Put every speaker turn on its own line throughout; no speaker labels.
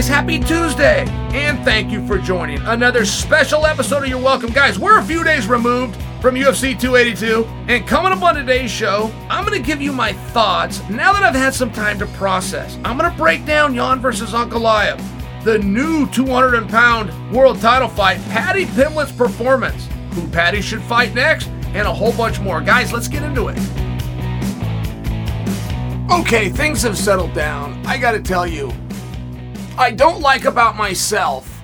guys, happy Tuesday! And thank you for joining another special episode of You're Welcome. Guys, we're a few days removed from UFC 282, and coming up on today's show, I'm going to give you my thoughts now that I've had some time to process. I'm going to break down Jan versus Ankalaev, the new 200 pound world title fight, Paddy Pimblett's performance, who Paddy should fight next, and a whole bunch more. Guys, let's get into it. Okay, things have settled down. I gotta tell you, I don't like about myself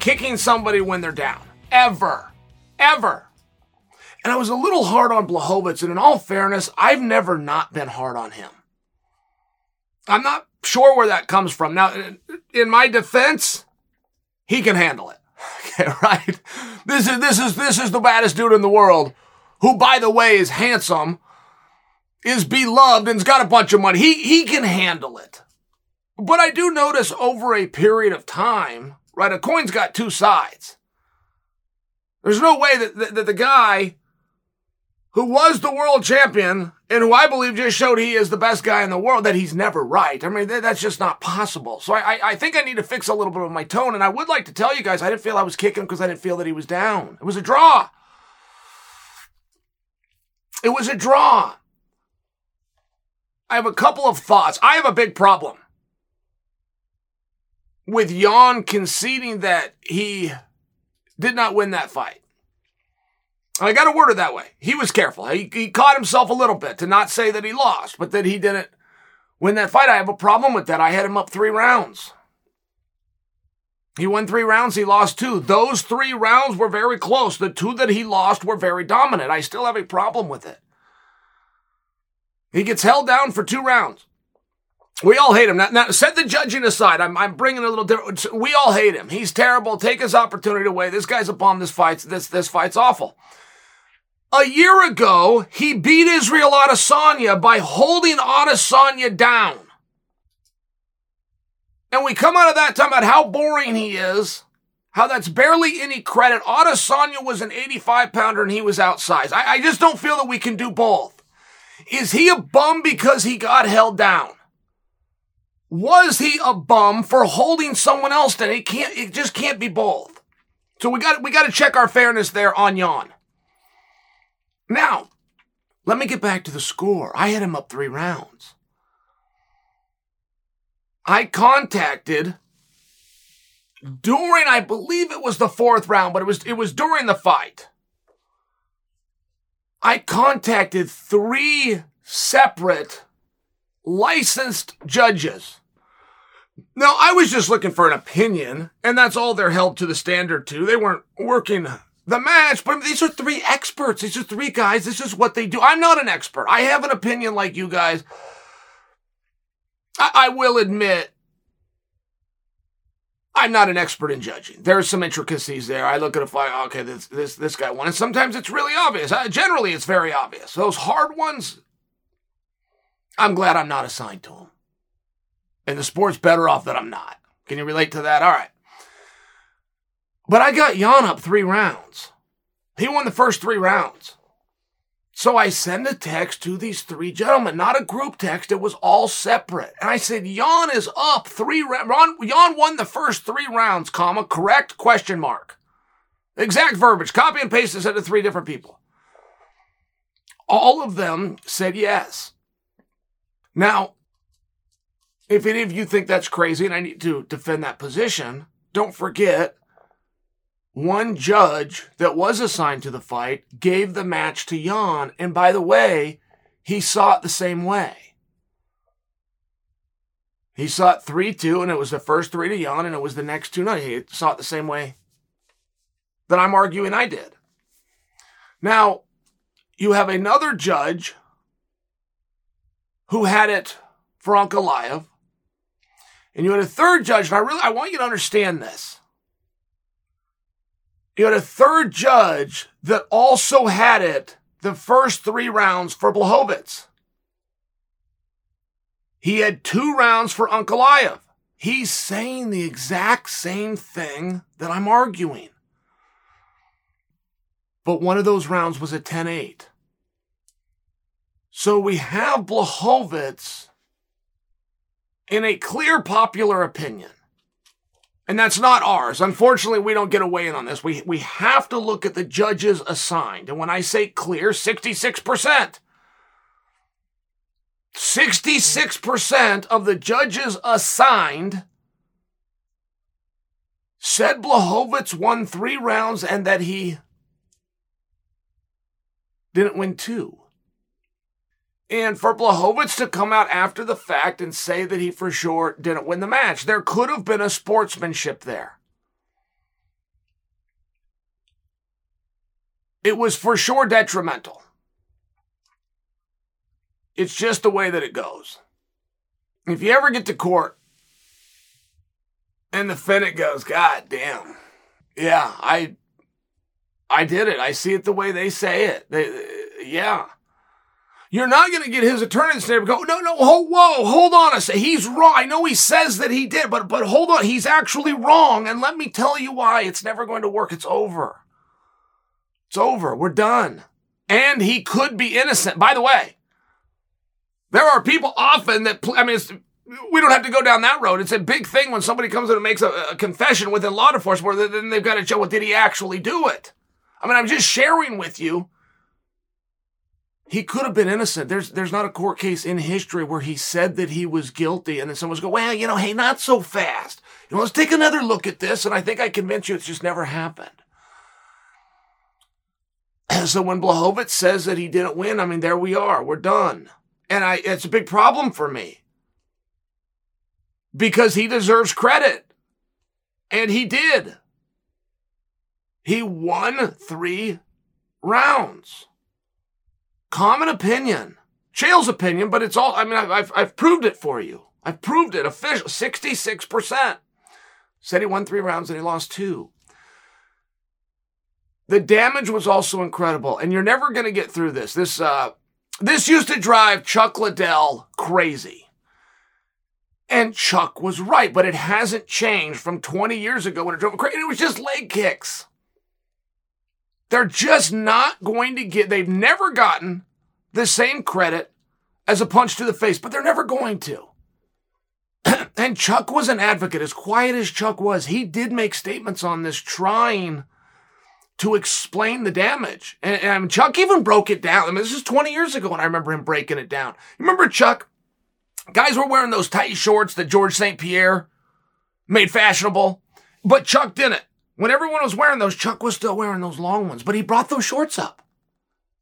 kicking somebody when they're down. Ever. Ever. And I was a little hard on Blachowicz, and in all fairness, I've never not been hard on him. I'm not sure where that comes from. Now, in my defense, he can handle it. Okay, right? This is this is this is the baddest dude in the world, who by the way is handsome, is beloved, and's got a bunch of money. He he can handle it. But I do notice over a period of time, right? A coin's got two sides. There's no way that, that, that the guy who was the world champion and who I believe just showed he is the best guy in the world, that he's never right. I mean, that's just not possible. So I, I think I need to fix a little bit of my tone. And I would like to tell you guys, I didn't feel I was kicking because I didn't feel that he was down. It was a draw. It was a draw. I have a couple of thoughts. I have a big problem with Jan conceding that he did not win that fight. I got to word it that way. He was careful. He, he caught himself a little bit to not say that he lost, but that he didn't win that fight. I have a problem with that. I had him up three rounds. He won three rounds, he lost two. Those three rounds were very close. The two that he lost were very dominant. I still have a problem with it. He gets held down for two rounds. We all hate him. Now, now, set the judging aside. I'm, I'm bringing a little different. We all hate him. He's terrible. Take his opportunity away. This guy's a bum. This fight's, this, this fight's awful. A year ago, he beat Israel Adesanya by holding Adesanya down. And we come out of that talking about how boring he is, how that's barely any credit. Adesanya was an 85 pounder and he was outsized. I, I just don't feel that we can do both. Is he a bum because he got held down? Was he a bum for holding someone else down? It can't, it just can't be both. So we got, we got to check our fairness there on Jan. Now, let me get back to the score. I had him up three rounds. I contacted during, I believe it was the fourth round, but it was, it was during the fight. I contacted three separate licensed judges. Now, I was just looking for an opinion, and that's all they're held to the standard to. They weren't working the match, but these are three experts. These are three guys. This is what they do. I'm not an expert. I have an opinion like you guys. I, I will admit, I'm not an expert in judging. There are some intricacies there. I look at a fight, okay, this this this guy won, and sometimes it's really obvious. Uh, generally, it's very obvious. Those hard ones, I'm glad I'm not assigned to them, and the sport's better off that I'm not. Can you relate to that? All right. But I got Jan up three rounds. He won the first three rounds. So I send a text to these three gentlemen, not a group text. It was all separate. And I said, Jan is up three rounds. Jan won the first three rounds, comma, correct question mark. Exact verbiage. Copy and paste this to three different people. All of them said yes. Now, if any of you think that's crazy and I need to defend that position, don't forget one judge that was assigned to the fight gave the match to Jan. And by the way, he saw it the same way. He saw it 3 2, and it was the first three to Jan, and it was the next two. No, he saw it the same way that I'm arguing I did. Now, you have another judge who had it for Ankalaev, and you had a third judge, and I really I want you to understand this. You had a third judge that also had it the first three rounds for Blachowicz. He had two rounds for Ankalaev. He's saying the exact same thing that I'm arguing. But one of those rounds was a 10 8. So we have Blachowicz in a clear popular opinion, and that's not ours. Unfortunately, we don't get away in on this. We, we have to look at the judges assigned. And when I say clear, 66%. 66% of the judges assigned said Blachowicz won three rounds and that he didn't win two. And for Blachowicz to come out after the fact and say that he for sure didn't win the match, there could have been a sportsmanship there. It was for sure detrimental. It's just the way that it goes. If you ever get to court and the defendant goes, God damn, yeah, I I did it. I see it the way they say it. They, yeah. You're not going to get his attorney to go, no, no, whoa, hold on a second. He's wrong. I know he says that he did, but, but hold on. He's actually wrong. And let me tell you why. It's never going to work. It's over. It's over. We're done. And he could be innocent. By the way, there are people often that, I mean, we don't have to go down that road. It's a big thing when somebody comes in and makes a, a confession within law enforcement, where then they've got to show, well, did he actually do it? I mean, I'm just sharing with you. He could have been innocent. There's there's not a court case in history where he said that he was guilty, and then someone's go, well, you know, hey, not so fast. You know, let's take another look at this, and I think I convince you it's just never happened. so when Blachowicz says that he didn't win, I mean, there we are. We're done. And I it's a big problem for me. Because he deserves credit. And he did. He won three rounds. Common opinion. Chael's opinion, but it's all, I mean, I've, I've proved it for you. I've proved it official. 66%. Said he won three rounds and he lost two. The damage was also incredible, and you're never going to get through this. This, uh, this used to drive Chuck Liddell crazy. And Chuck was right, but it hasn't changed from 20 years ago when it drove him crazy. It was just leg kicks. They're just not going to get, they've never gotten the same credit as a punch to the face, but they're never going to. and Chuck was an advocate, as quiet as Chuck was. He did make statements on this, trying to explain the damage. And, and Chuck even broke it down. I mean, this is 20 years ago, and I remember him breaking it down. Remember Chuck? Guys were wearing those tight shorts that George St. Pierre made fashionable, but Chuck didn't. When everyone was wearing those, Chuck was still wearing those long ones, but he brought those shorts up.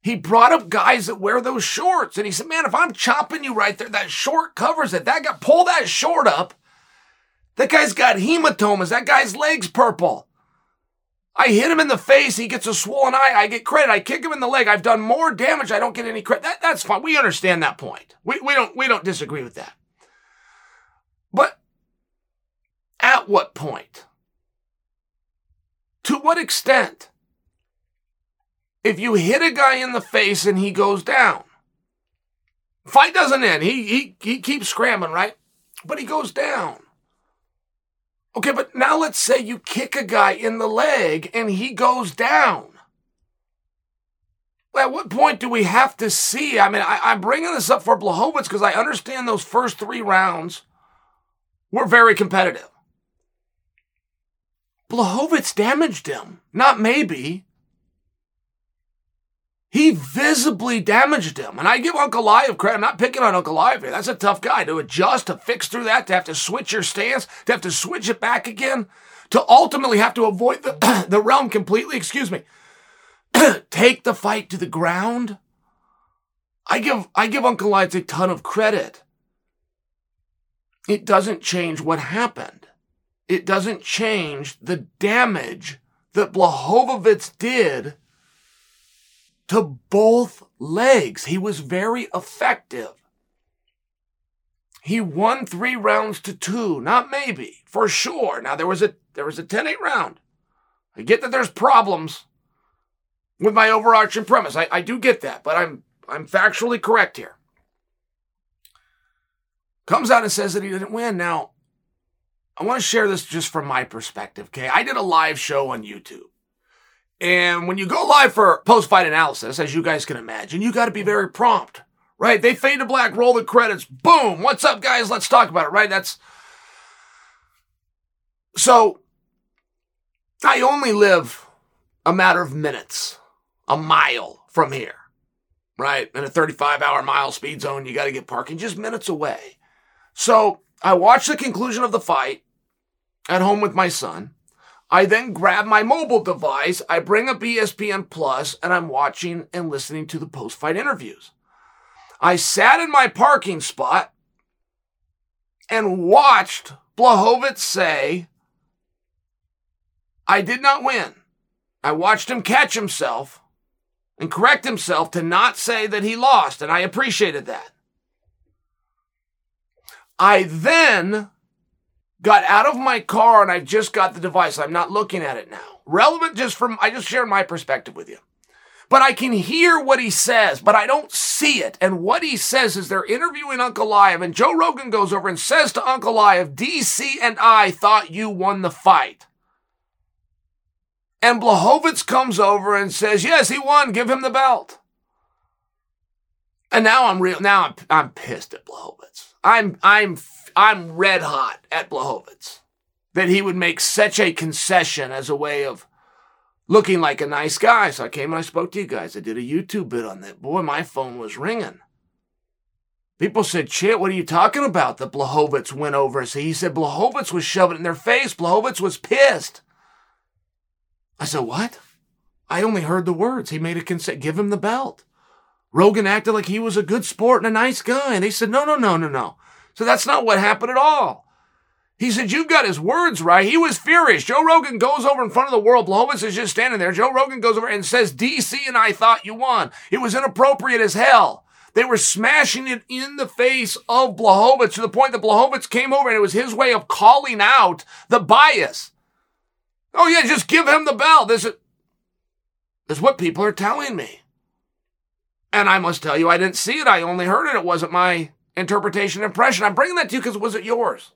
He brought up guys that wear those shorts, and he said, "Man, if I'm chopping you right there, that short covers it. That guy pull that short up. That guy's got hematomas. That guy's legs purple. I hit him in the face. He gets a swollen eye. I get credit. I kick him in the leg. I've done more damage. I don't get any credit. That, that's fine. We understand that point. We, we don't we don't disagree with that. But at what point? To what extent? If you hit a guy in the face and he goes down, fight doesn't end. He, he, he keeps scrambling, right? But he goes down. Okay, but now let's say you kick a guy in the leg and he goes down. At what point do we have to see? I mean, I, am bringing this up for Blachowicz because I understand those first three rounds were very competitive. Blachowicz damaged him. Not maybe. He visibly damaged him. And I give Ankalaev credit. I'm not picking on Ankalaev here. That's a tough guy to adjust, to fix through that, to have to switch your stance, to have to switch it back again, to ultimately have to avoid the, the realm completely. Excuse me. Take the fight to the ground. I give, I give Ankalaev a ton of credit. It doesn't change what happened it doesn't change the damage that Blachowicz did to both legs. He was very effective. He won three rounds to two, not maybe, for sure. Now there was a there was a 10-8 round. I get that there's problems with my overarching premise. I, I do get that, but I'm I'm factually correct here. Comes out and says that he didn't win. Now, I want to share this just from my perspective, okay? I did a live show on YouTube. And when you go live for post fight analysis, as you guys can imagine, you got to be very prompt, right? They fade to black, roll the credits, boom. What's up, guys? Let's talk about it, right? That's so I only live a matter of minutes, a mile from here, right? In a 35 hour mile speed zone, you got to get parking just minutes away. So I watch the conclusion of the fight at home with my son. I then grab my mobile device, I bring up ESPN Plus, and I'm watching and listening to the post fight interviews. I sat in my parking spot and watched Blachowicz say, I did not win. I watched him catch himself and correct himself to not say that he lost, and I appreciated that. I then got out of my car and I've just got the device. I'm not looking at it now. Relevant just from, I just shared my perspective with you. But I can hear what he says, but I don't see it. And what he says is they're interviewing Ankalaev, and Joe Rogan goes over and says to Ankalaev, DC and I thought you won the fight. And Blachowicz comes over and says, yes, he won. Give him the belt. And now I'm real, now I'm, I'm pissed at Blachowicz. I'm, I'm I'm red hot at Blachowicz that he would make such a concession as a way of looking like a nice guy. So I came and I spoke to you guys. I did a YouTube bit on that. Boy, my phone was ringing. People said, shit, what are you talking about? That Blachowicz went over. So he said Blachowicz was shoving it in their face. Blachowicz was pissed. I said, what? I only heard the words. He made a consent. Give him the belt. Rogan acted like he was a good sport and a nice guy. And they said, no, no, no, no, no. So that's not what happened at all. He said, You've got his words right. He was furious. Joe Rogan goes over in front of the world. Blachowicz is just standing there. Joe Rogan goes over and says, DC and I thought you won. It was inappropriate as hell. They were smashing it in the face of Blachowicz to the point that Blachowicz came over and it was his way of calling out the bias. Oh, yeah, just give him the bell. This is, this is what people are telling me. And I must tell you, I didn't see it. I only heard it. It wasn't my interpretation impression. I'm bringing that to you because was it yours?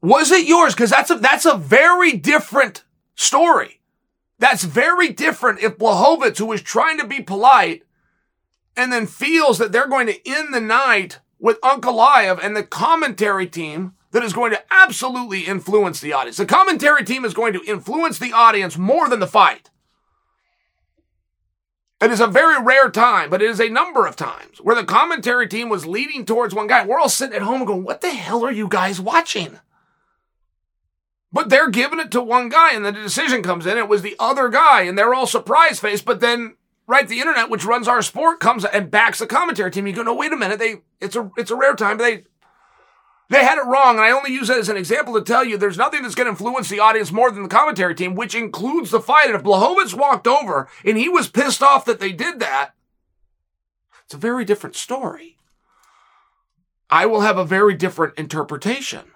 Was it yours? Because that's a that's a very different story. That's very different if Blachowicz, who is trying to be polite, and then feels that they're going to end the night with Uncle Ankalaev and the commentary team that is going to absolutely influence the audience. The commentary team is going to influence the audience more than the fight. It is a very rare time, but it is a number of times where the commentary team was leading towards one guy. We're all sitting at home going, what the hell are you guys watching? But they're giving it to one guy and then the decision comes in. It was the other guy and they're all surprise faced. But then, right, the internet, which runs our sport, comes and backs the commentary team. You go, no, wait a minute. They, it's a, it's a rare time. They, they had it wrong, and I only use that as an example to tell you there's nothing that's going to influence the audience more than the commentary team, which includes the fight. And if Blachowicz walked over and he was pissed off that they did that, it's a very different story. I will have a very different interpretation.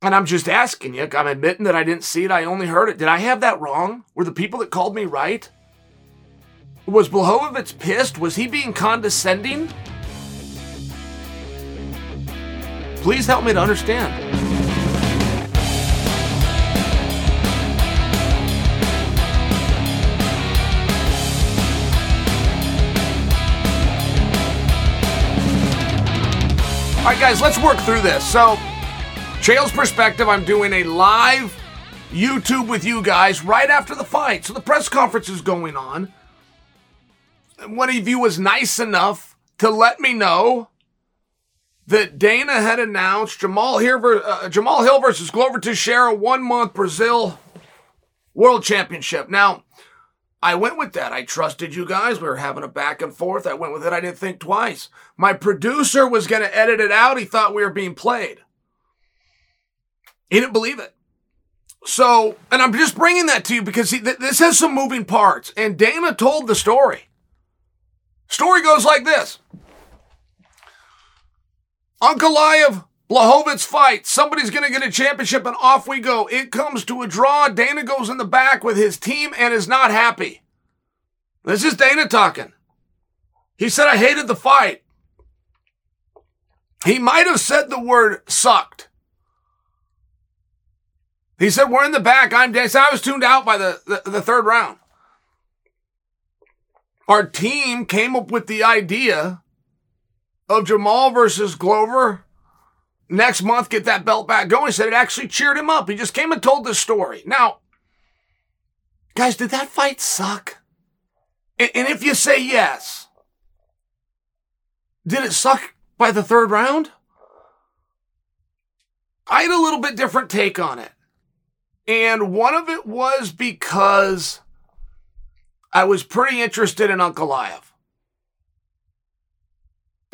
And I'm just asking you, I'm admitting that I didn't see it, I only heard it. Did I have that wrong? Were the people that called me right? Was Blachowicz pissed? Was he being condescending? Please help me to understand. All right, guys, let's work through this. So, Chael's perspective, I'm doing a live YouTube with you guys right after the fight. So the press conference is going on. One of you was nice enough to let me know that Dana had announced Jamal Hill, uh, Jamal Hill versus Glover Teixeira one month Brazil World Championship. Now, I went with that. I trusted you guys. We were having a back and forth. I went with it. I didn't think twice. My producer was going to edit it out. He thought we were being played. He didn't believe it. So, and I'm just bringing that to you because he, th- this has some moving parts. And Dana told the story. Story goes like this. Ankalaev, Blachowicz fight. Somebody's going to get a championship and off we go. It comes to a draw. Dana goes in the back with his team and is not happy. This is Dana talking. He said, I hated the fight. He might have said the word sucked. He said, we're in the back. I'm dead. I was tuned out by the, the, the third round. our team came up with the idea of Jamal versus Glover next month, get that belt back going. Said it actually cheered him up. He just came and told this story. Now, guys, did that fight suck? And if you say yes, did it suck by the third round? I had a little bit different take on it. And one of it was because I was pretty interested in Uncle Ankalaev.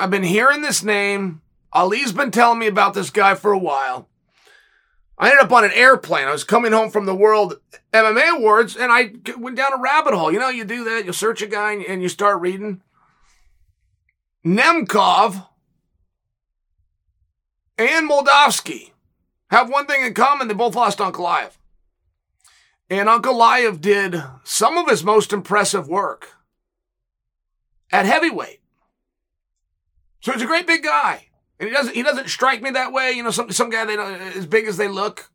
I've been hearing this name. Ali's been telling me about this guy for a while. I ended up on an airplane. I was coming home from the World MMA Awards and I went down a rabbit hole. You know, you do that, you search a guy and you start reading. Nemkov and Moldavsky have one thing in common. They both lost Uncle Ankalaev. And Uncle Ankalaev did some of his most impressive work at heavyweight. So he's a great big guy. And he doesn't he doesn't strike me that way. You know, some some guy they uh, as big as they look.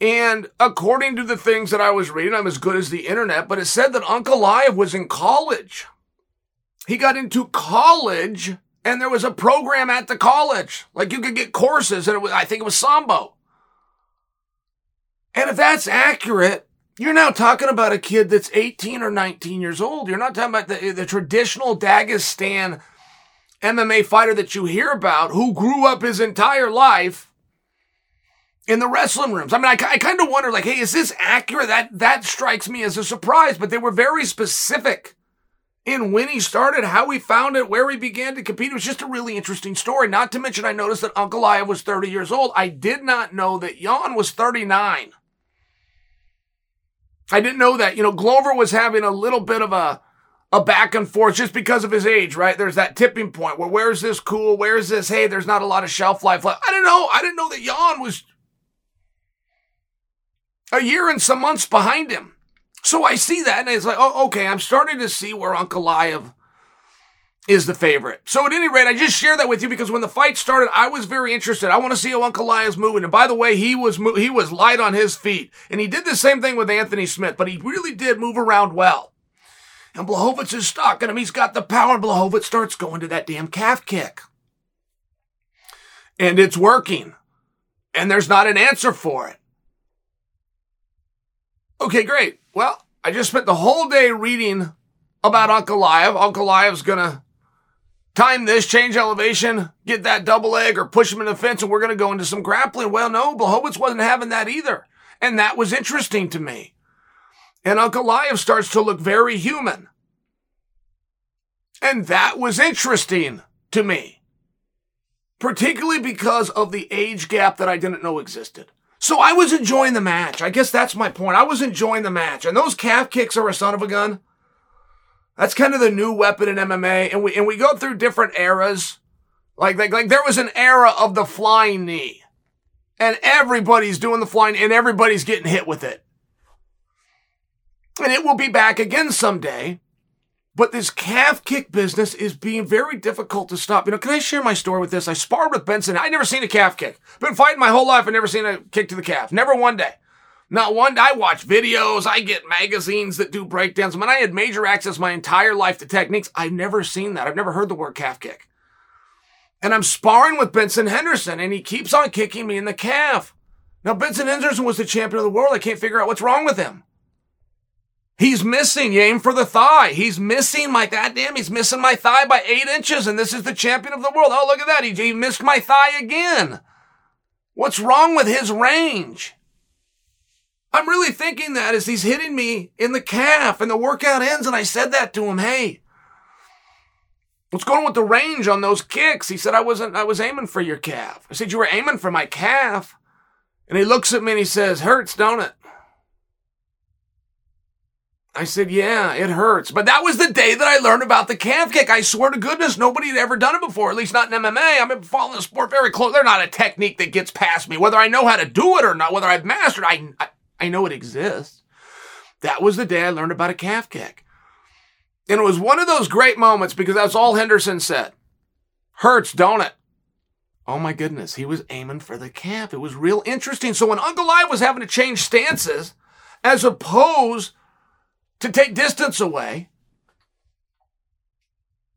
And according to the things that I was reading, I'm as good as the internet, but it said that Uncle Live was in college. He got into college and there was a program at the college. Like you could get courses and was, I think it was Sambo. And if that's accurate, you're now talking about a kid that's 18 or 19 years old. You're not talking about the, the traditional Dagestan MMA fighter that you hear about who grew up his entire life in the wrestling rooms. I mean, I, I kind of wonder, like, hey, is this accurate? That, that strikes me as a surprise, but they were very specific in when he started, how he found it, where he began to compete. It was just a really interesting story. Not to mention, I noticed that Ankalaev was 30 years old. I did not know that Jan was 39. I didn't know that. You know, Glover was having a little bit of a, a back and forth just because of his age, right? There's that tipping point where where's this cool? Where's this? Hey, there's not a lot of shelf life left. I don't know. I didn't know that Jan was a year and some months behind him. So I see that and it's like, oh, okay, I'm starting to see where Ankalaev is the favorite. So at any rate, I just share that with you because when the fight started, I was very interested. I want to see how Ankalaev's moving. And by the way, he was mo- he was light on his feet, and he did the same thing with Anthony Smith, but he really did move around well. And Blachowicz is stuck, and he's got the power. And Blachowicz starts going to that damn calf kick, and it's working, and there's not an answer for it. Okay, great. Well, I just spent the whole day reading about Ankalaev. Uncle Live's gonna time this, change elevation, get that double leg, or push him in the fence, and we're gonna go into some grappling. Well, no, Blachowicz wasn't having that either. And that was interesting to me. And Ankalaev starts to look very human. And that was interesting to me. Particularly because of the age gap that I didn't know existed. So I was enjoying the match. I guess that's my point. I was enjoying the match. And those calf kicks are a son of a gun. That's kind of the new weapon in MMA. And we, and we go through different eras. Like, like, like there was an era of the flying knee. And everybody's doing the flying and everybody's getting hit with it. And it will be back again someday. But this calf kick business is being very difficult to stop. You know, can I share my story with this? I sparred with Benson. I never seen a calf kick. Been fighting my whole life. I never seen a kick to the calf. Never one day. Not one day. I watch videos. I get magazines that do breakdowns. When I had major access my entire life to techniques, I've never seen that. I've never heard the word calf kick. And I'm sparring with Benson Henderson and he keeps on kicking me in the calf. Now, Benson Henderson was the champion of the world. I can't figure out what's wrong with him. He's missing. You aim for the thigh. He's missing my goddamn. He's missing my thigh by eight inches, and this is the champion of the world. Oh, look at that. He, he missed my thigh again. What's wrong with his range? I'm really thinking that as he's hitting me in the calf and the workout ends, and I said that to him. Hey, what's going on with the range on those kicks? He said I wasn't. I was aiming for your calf. I said you were aiming for my calf, and he looks at me and he says, "Hurts, don't it?" I said, yeah, it hurts. But that was the day that I learned about the calf kick. I swear to goodness, nobody had ever done it before, at least not in MMA. I've been following the sport very close. They're not a technique that gets past me. Whether I know how to do it or not, whether I've mastered, I, I, I know it exists. That was the day I learned about a calf kick. And it was one of those great moments because that's all Henderson said. Hurts, don't it? Oh my goodness, he was aiming for the calf. It was real interesting. So when Ankalaev was having to change stances, as opposed to take distance away,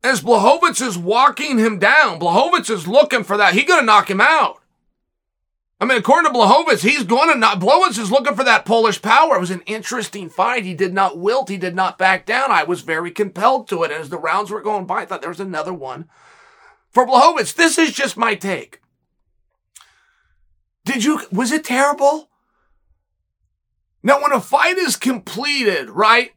as Blachowicz is walking him down, Blachowicz is looking for that. He gonna knock him out. I mean, according to Blachowicz, he's going to not. Blachowicz is looking for that Polish power. It was an interesting fight. He did not wilt. He did not back down. I was very compelled to it. And as the rounds were going by, I thought there was another one for Blachowicz. This is just my take. Did you, was it terrible? Now, when a fight is completed, right?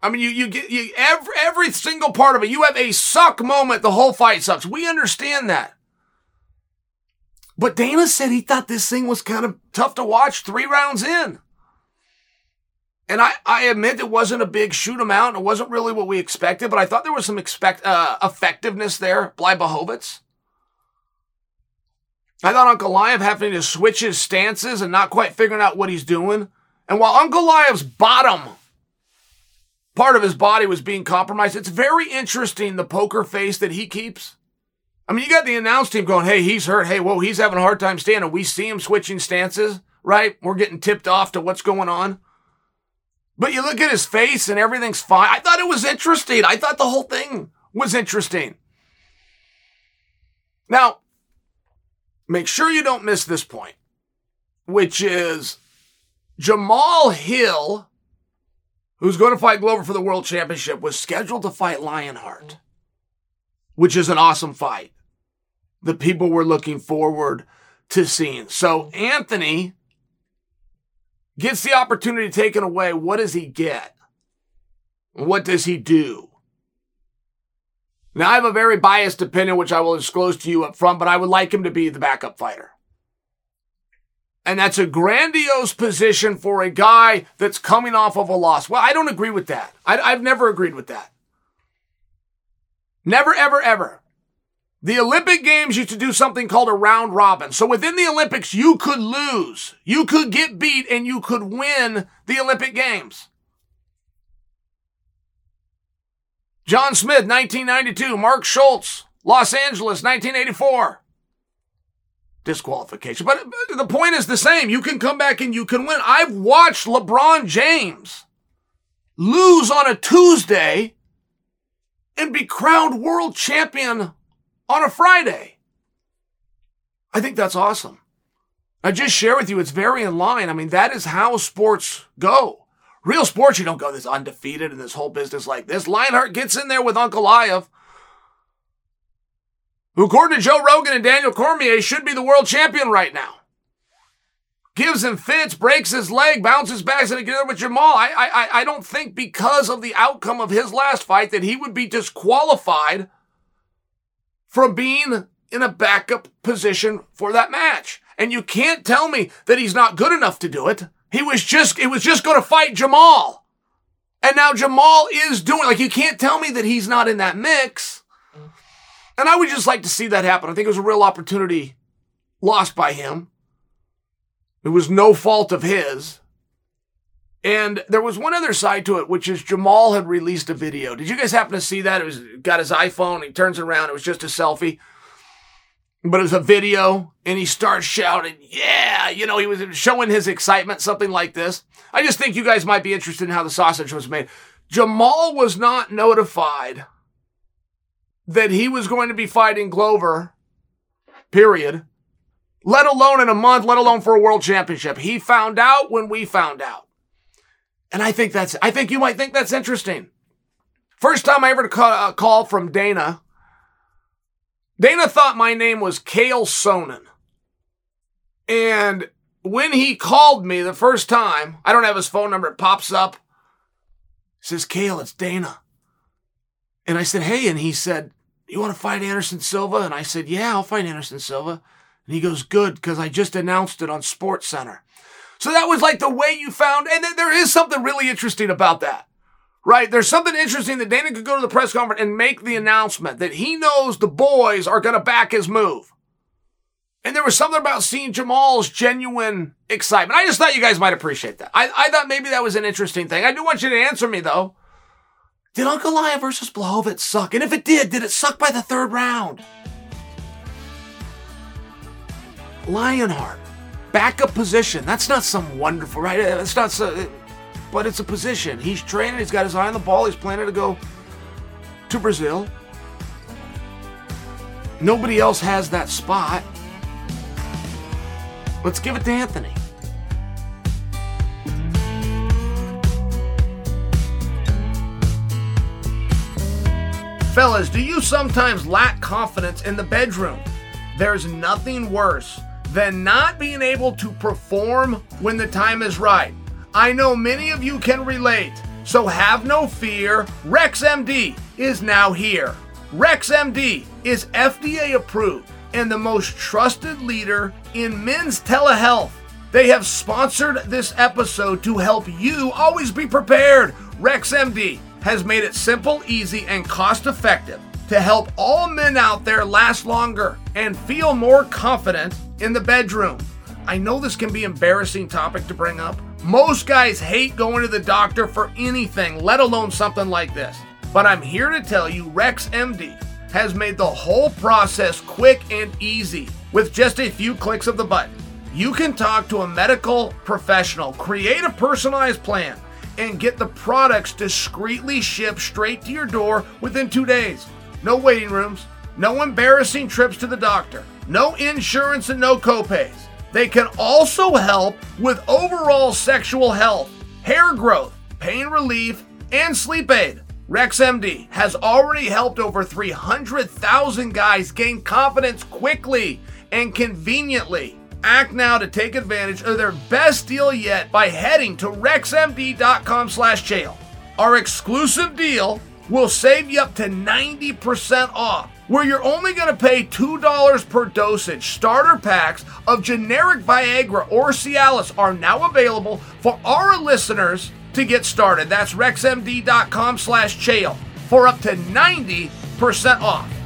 I mean, you, you get, you, every, every single part of it, you have a suck moment. The whole fight sucks. We understand that. But Dana said he thought this thing was kind of tough to watch three rounds in. And I, I admit it wasn't a big shoot amount. It wasn't really what we expected, but I thought there was some expect, uh, effectiveness there by Blachowicz. I thought Ankalaev having to switch his stances and not quite figuring out what he's doing. And while Ankalaev's bottom part of his body was being compromised, it's very interesting the poker face that he keeps. I mean, you got the announce team going, hey, he's hurt. Hey, whoa, he's having a hard time standing. We see him switching stances, right? We're getting tipped off to what's going on. But you look at his face and everything's fine. I thought it was interesting. I thought the whole thing was interesting. Now, make sure you don't miss this point, which is Jamal Hill, who's going to fight Glover for the world championship, was scheduled to fight Lionheart, which is an awesome fight the people were looking forward to seeing. So Anthony gets the opportunity taken away. What does he get? What does he do? Now, I have a very biased opinion, which I will disclose to you up front, but I would like him to be the backup fighter. And that's a grandiose position for a guy that's coming off of a loss. Well, I don't agree with that. I, have never agreed with that. Never, ever, ever. The Olympic Games used to do something called a round robin. So within the Olympics, you could lose, you could get beat, and you could win the Olympic Games. John Smith, 1992. Mark Schultz, Los Angeles, 1984. Disqualification. But the point is the same. You can come back and you can win. I've watched LeBron James lose on a Tuesday and be crowned world champion on a Friday. I think that's awesome. I just share with you, it's very in line. I mean, that is how sports go. Real sports, you don't go this undefeated in this whole business like this. Lionheart gets in there with Ankalaev, who, according to Joe Rogan and Daniel Cormier, should be the world champion right now. Gives him fits, breaks his leg, bounces back together with Jamal. I, I, I don't think because of the outcome of his last fight that he would be disqualified from being in a backup position for that match. And you can't tell me that he's not good enough to do it. He was just, it was just going to fight Jamal. And now Jamal is doing, like, you can't tell me that he's not in that mix. And I would just like to see that happen. I think it was a real opportunity lost by him. It was no fault of his. And there was one other side to it, which is Jamal had released a video. Did you guys happen to see that? It was got his iPhone. He turns around. It was just a selfie, but it was a video, and he starts shouting, "Yeah!" You know, he was showing his excitement, something like this. I just think you guys might be interested in how the sausage was made. Jamal was not notified that he was going to be fighting Glover. Period. Let alone in a month, let alone for a world championship. He found out when we found out. And I think that's, I think you might think that's interesting. First time I ever got a uh, call from Dana. Dana thought my name was Kale Sonnen. And when he called me the first time, I don't have his phone number, it pops up. Says, Kale, it's Dana. And I said, hey. And he said, you want to fight Anderson Silva? And I said, yeah, I'll fight Anderson Silva. And he goes, good, because I just announced it on Sports Center. So that was like the way you found, and there is something really interesting about that. Right? There's something interesting that Dana could go to the press conference and make the announcement that he knows the boys are going to back his move. And there was something about seeing Jamal's genuine excitement. I just thought you guys might appreciate that. I, I thought maybe that was an interesting thing. I do want you to answer me though. Did Ankalaev versus Blachowicz suck? And if it did, did it suck by the third round? Lionheart backup position. That's not some wonderful, right? Uh, it's not so, uh, but it's a position. He's training. He's got his eye on the ball. He's planning to go to Brazil. Nobody else has that spot. Let's give it to Anthony. Fellas, do you sometimes lack confidence in the bedroom? There's nothing worse than not being able to perform when the time is right. I know many of you can relate, so have no fear. RexMD is now here. RexMD is FDA approved and the most trusted leader in men's telehealth. They have sponsored this episode to help you always be prepared. RexMD has made it simple, easy, and cost effective to help all men out there last longer and feel more confident in the bedroom. I know this can be an embarrassing topic to bring up. Most guys hate going to the doctor for anything, let alone something like this. But I'm here to tell you RexMD has made the whole process quick and easy with just a few clicks of the button. You can talk to a medical professional, create a personalized plan, and get the products discreetly shipped straight to your door within two days. No waiting rooms, no embarrassing trips to the doctor, no insurance, and no copays. They can also help with overall sexual health, hair growth, pain relief, and sleep aid. RexMD has already helped over 300,000 guys gain confidence quickly and conveniently. Act now to take advantage of their best deal yet by heading to rexmd.com slash chael. Our exclusive deal will save you up to 90% off, where you're only going to pay $2 per dosage. Starter packs of generic Viagra or Cialis are now available for our listeners to get started. That's rexmd.com slash chael for up to 90% off.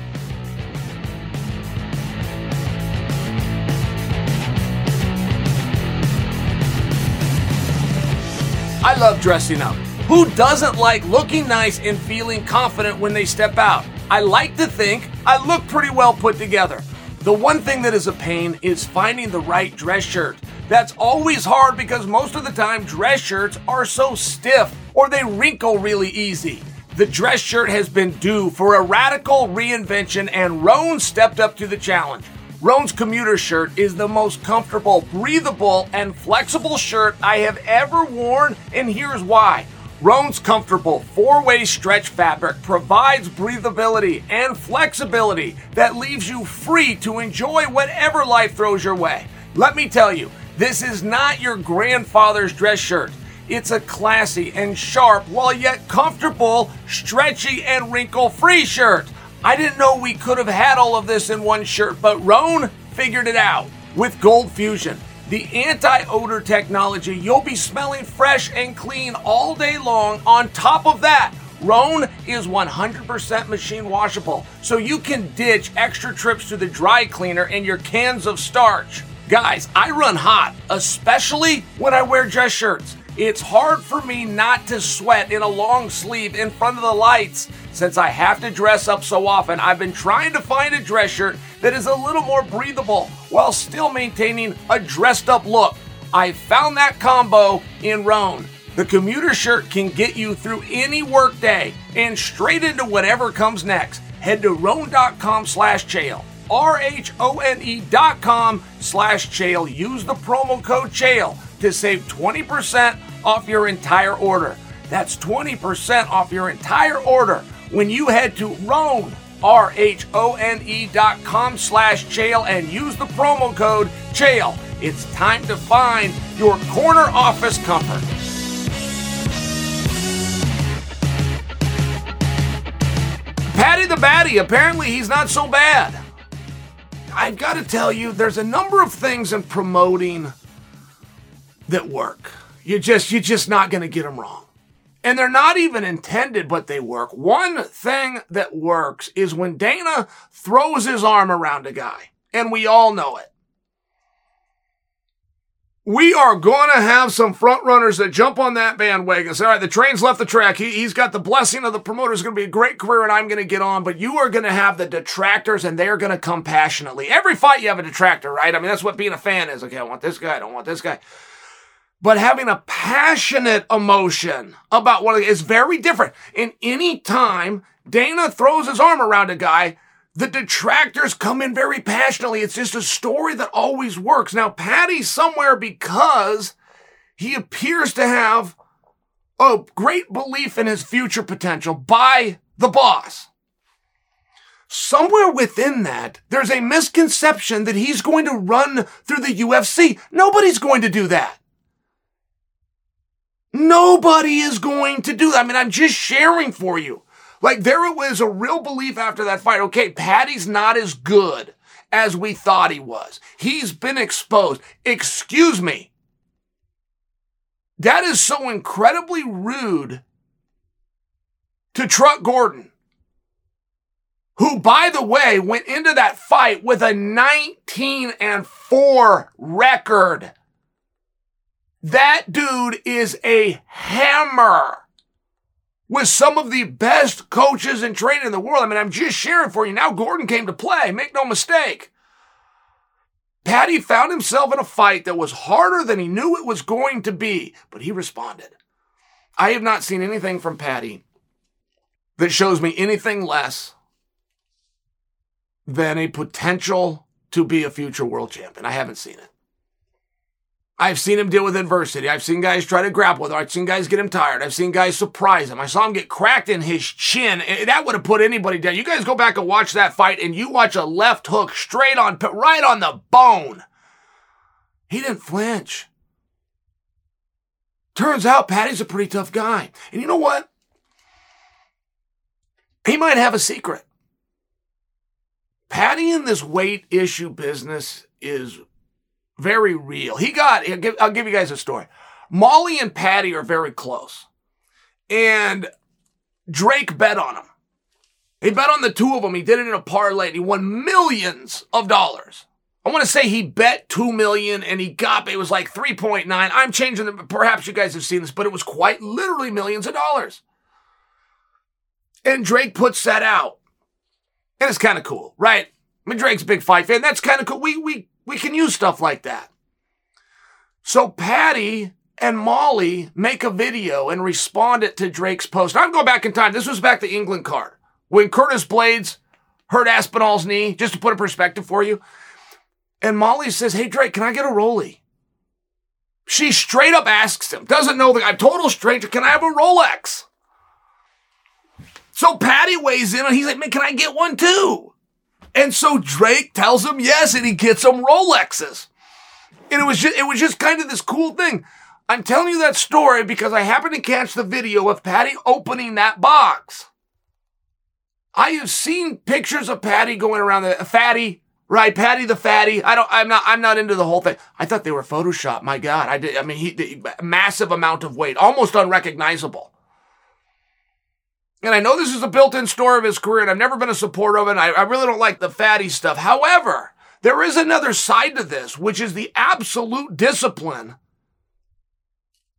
I love dressing up. Who doesn't like looking nice and feeling confident when they step out? I like to think I look pretty well put together. The one thing that is a pain is finding the right dress shirt. That's always hard because most of the time dress shirts are so stiff or they wrinkle really easy. The dress shirt has been due for a radical reinvention and Rhone stepped up to the challenge. Rhone's commuter shirt is the most comfortable, breathable, and flexible shirt I have ever worn, and here's why. Rhone's comfortable four way stretch fabric provides breathability and flexibility that leaves you free to enjoy whatever life throws your way. Let me tell you, this is not your grandfather's dress shirt. It's a classy and sharp, while yet comfortable, stretchy, and wrinkle free shirt. I didn't know we could have had all of this in one shirt, but Rhone figured it out. With Gold Fusion, the anti odor technology, you'll be smelling fresh and clean all day long. On top of that, Rhone is 100% machine washable, so you can ditch extra trips to the dry cleaner and your cans of starch. Guys, I run hot, especially when I wear dress shirts. It's hard for me not to sweat in a long sleeve in front of the lights. Since I have to dress up so often, I've been trying to find a dress shirt that is a little more breathable while still maintaining a dressed up look. I found that combo in Rhone. The commuter shirt can get you through any workday and straight into whatever comes next. Head to rhone.com slash chael. R-H-O-N-E dot com slash chael. Use the promo code CHAEL to save 20% off your entire order. That's 20% off your entire order when you head to Rhone, R-H-O-N-E dot com slash chael and use the promo code CHAEL. It's time to find your corner office comfort. Paddy the Baddy, apparently he's not so bad. I've got to tell you, there's a number of things in promoting that work. You just you're just not going to get them wrong. And they're not even intended, but they work. One thing that works is when Dana throws his arm around a guy, and we all know it. We are going to have some front runners that jump on that bandwagon. Say, all right, the train's left the track. He, has got the blessing of the promoter. It's going to be a great career, and I'm going to get on. But you are going to have the detractors, and they're going to come passionately. Every fight, you have a detractor, right? I mean, that's what being a fan is. Okay, I want this guy. I don't want this guy but having a passionate emotion about what is very different. And any time Dana throws his arm around a guy, the detractors come in very passionately. It's just a story that always works. Now, Paddy's somewhere because he appears to have a great belief in his future potential by the boss. Somewhere within that, there's a misconception that he's going to run through the UFC. Nobody's going to do that. Nobody is going to do that. I mean, I'm just sharing for you. Like there was a real belief after that fight. Okay, Paddy's not as good as we thought he was. He's been exposed. Excuse me. That is so incredibly rude to Truck Gordon, who, by the way, went into that fight with a 19 and 4 record. That dude is a hammer with some of the best coaches and training in the world. I mean, I'm just sharing for you. Now Gordon came to play. Make no mistake. Paddy found himself in a fight that was harder than he knew it was going to be, but he responded. I have not seen anything from Paddy that shows me anything less than a potential to be a future world champion. I haven't seen it. I've seen him deal with adversity. I've seen guys try to grapple with him. I've seen guys get him tired. I've seen guys surprise him. I saw him get cracked in his chin. That would have put anybody down. You guys go back and watch that fight and you watch a left hook straight on, right on the bone. He didn't flinch. Turns out Paddy's a pretty tough guy. And you know what? He might have a secret. Paddy in this weight issue business is very real. He got, I'll give, I'll give you guys a story. Molly and Paddy are very close. And Drake bet on him. He bet on the two of them. He did it in a parlay and he won millions of dollars. I want to say he bet 2 million and he got, it was like 3.9. I'm changing the, perhaps you guys have seen this, but it was quite literally millions of dollars. And Drake puts that out. And it's kind of cool, right? I mean, Drake's a big fight fan. That's kind of cool. We, we we can use stuff like that. So Paddy and Molly make a video and respond it to Drake's post. I'm going back in time. This was back the England card when Curtis Blaydes hurt Aspinall's knee, just to put in perspective for you. And Molly says, Hey, Drake, can I get a rollie? She straight up asks him, doesn't know the guy, total stranger, can I have a Rolex? So Paddy weighs in and he's like, Man, can I get one too? And so Drake tells him yes, and he gets him Rolexes. And it was just, it was just kind of this cool thing. I'm telling you that story because I happened to catch the video of Paddy opening that box. I have seen pictures of Paddy going around the uh, fatty, right? Paddy the fatty. I don't, I'm not, I'm not into the whole thing. I thought they were Photoshop. My God. I did, I mean, he, massive amount of weight, almost unrecognizable. And I know this is a built in story of his career, and I've never been a supporter of it. I, I really don't like the fatty stuff. However, there is another side to this, which is the absolute discipline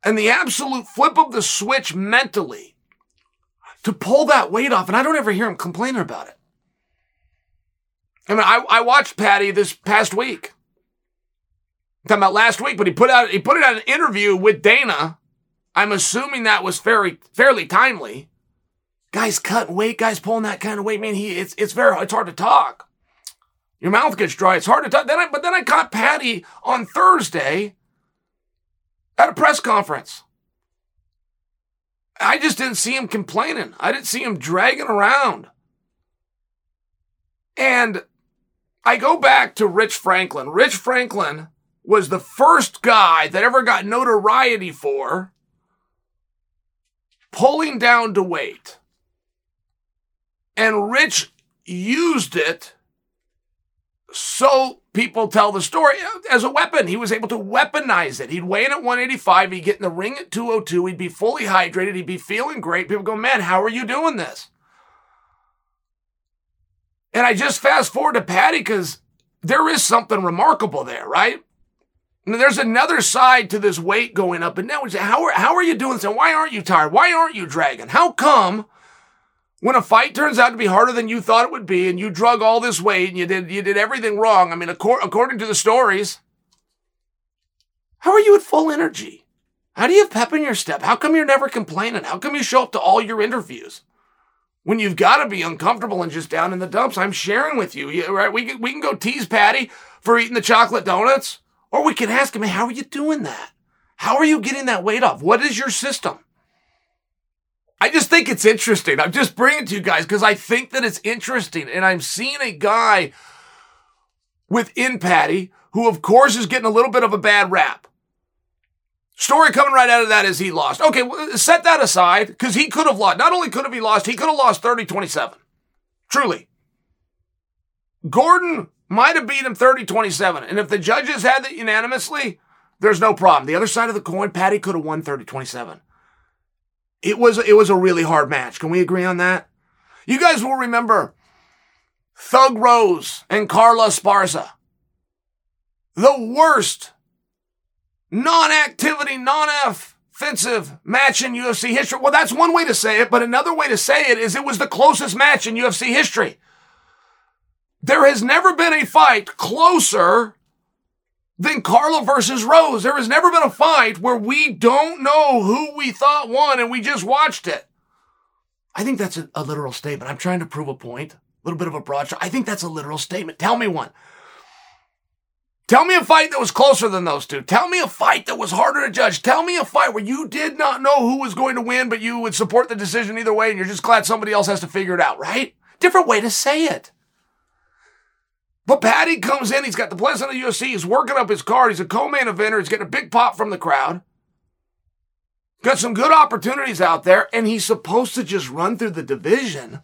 and the absolute flip of the switch mentally to pull that weight off. And I don't ever hear him complaining about it. I mean, I, I watched Paddy this past week. I'm talking about last week, but he put out he put it out an interview with Dana. I'm assuming that was very fairly timely. Guys cutting weight, guys pulling that kind of weight, man, he it's it's very it's hard to talk. Your mouth gets dry. It's hard to talk. Then I, but then I caught Paddy on Thursday at a press conference. I just didn't see him complaining. I didn't see him dragging around. And I go back to Rich Franklin. Rich Franklin was the first guy that ever got notoriety for pulling down to weight. And Rich used it so people tell the story as a weapon. He was able to weaponize it. He'd weigh in at 185. He'd get in the ring at 202. He'd be fully hydrated. He'd be feeling great. People go, man, how are you doing this? And I just fast forward to Paddy because there is something remarkable there, right? And there's another side to this weight going up and down. How are, how are you doing this? And why aren't you tired? Why aren't you dragging? How come when a fight turns out to be harder than you thought it would be and you drug all this weight and you did you did everything wrong i mean according to the stories how are you at full energy how do you have pep in your step how come you're never complaining how come you show up to all your interviews when you've got to be uncomfortable and just down in the dumps. I'm sharing with you, right? We can, we can go tease Paddy for eating the chocolate donuts, or we can ask him, how are you doing that? How are you getting that weight off? What is your system? I just think it's interesting. I'm just bringing it to you guys because I think that it's interesting. And I'm seeing a guy within Paddy who, of course, is getting a little bit of a bad rap. Story coming right out of that is he lost. Okay, set that aside because he could have lost. Not only could have he lost, he could have lost 30 27. Truly. Gordon might have beat him 30 27. And if the judges had it unanimously, there's no problem. The other side of the coin, Paddy could have won 30 27. It was, it was a really hard match. Can we agree on that? You guys will remember Thug Rose and Carla Esparza. The worst non-activity, non-offensive match in UFC history. Well, that's one way to say it, but another way to say it is it was the closest match in UFC history. There has never been a fight closer than Carla versus Rose. There has never been a fight where we don't know who we thought won and we just watched it. I think that's a, a literal statement. I'm trying to prove a point. A little bit of a broad I think that's a literal statement. Tell me one. Tell me a fight that was closer than those two. Tell me a fight that was harder to judge. Tell me a fight where you did not know who was going to win, but you would support the decision either way and you're just glad somebody else has to figure it out, right? Different way to say it. But Paddy comes in, he's got the blessing of the UFC, he's working up his card, he's a co-main eventer, he's getting a big pop from the crowd. Got some good opportunities out there, and he's supposed to just run through the division,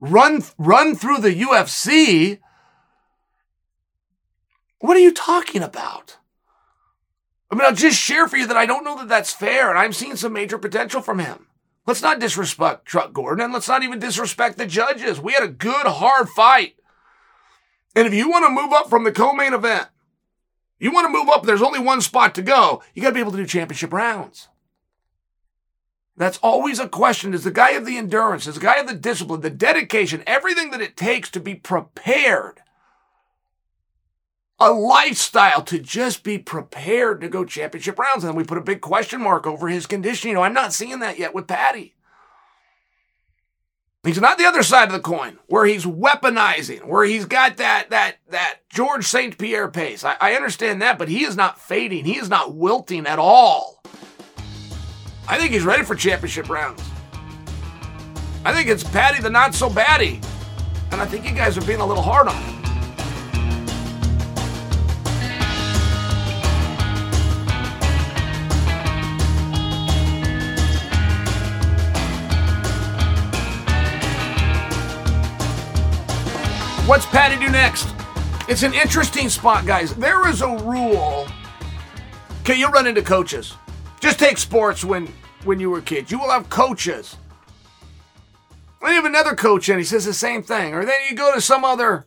run run through the UFC what are you talking about? I mean, I'll just share for you that I don't know that that's fair, and I'm seeing some major potential from him. Let's not disrespect Chuck Gordon, and let's not even disrespect the judges. We had a good, hard fight. And if you want to move up from the co-main event, you want to move up, there's only one spot to go. You got to be able to do championship rounds. That's always a question. Is the guy of the endurance? Is the guy of the discipline, the dedication, everything that it takes to be prepared a lifestyle to just be prepared to go championship rounds. And then we put a big question mark over his condition. You know, I'm not seeing that yet with Paddy. He's not the other side of the coin where he's weaponizing, where he's got that that that George St. Pierre pace. I, I understand that, but he is not fading. He is not wilting at all. I think he's ready for championship rounds. I think it's Paddy the not so baddie. And I think you guys are being a little hard on him. What's Paddy do next? It's an interesting spot, guys. There is a rule. Okay, you'll run into coaches. Just take sports when when you were kids. You will have coaches. Then you have another coach and he says the same thing. Or then you go to some other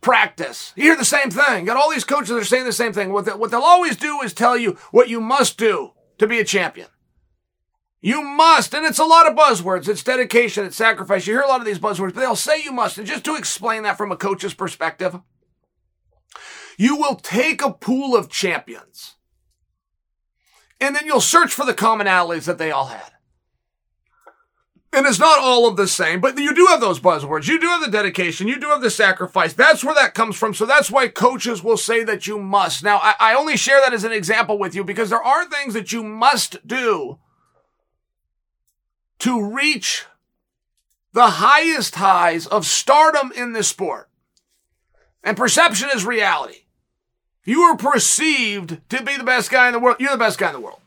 practice. You hear the same thing. Got all these coaches that are saying the same thing. What, they, what they'll always do is tell you what you must do to be a champion. You must, and it's a lot of buzzwords. It's dedication, it's sacrifice. You hear a lot of these buzzwords, but they'll say you must. And just to explain that from a coach's perspective, you will take a pool of champions and then you'll search for the commonalities that they all had. And it's not all of the same, but you do have those buzzwords. You do have the dedication. You do have the sacrifice. That's where that comes from. So that's why coaches will say that you must. Now, I, I only share that as an example with you because there are things that you must do to reach the highest highs of stardom in this sport. And perception is reality. You are perceived to be the best guy in the world. You're the best guy in the world.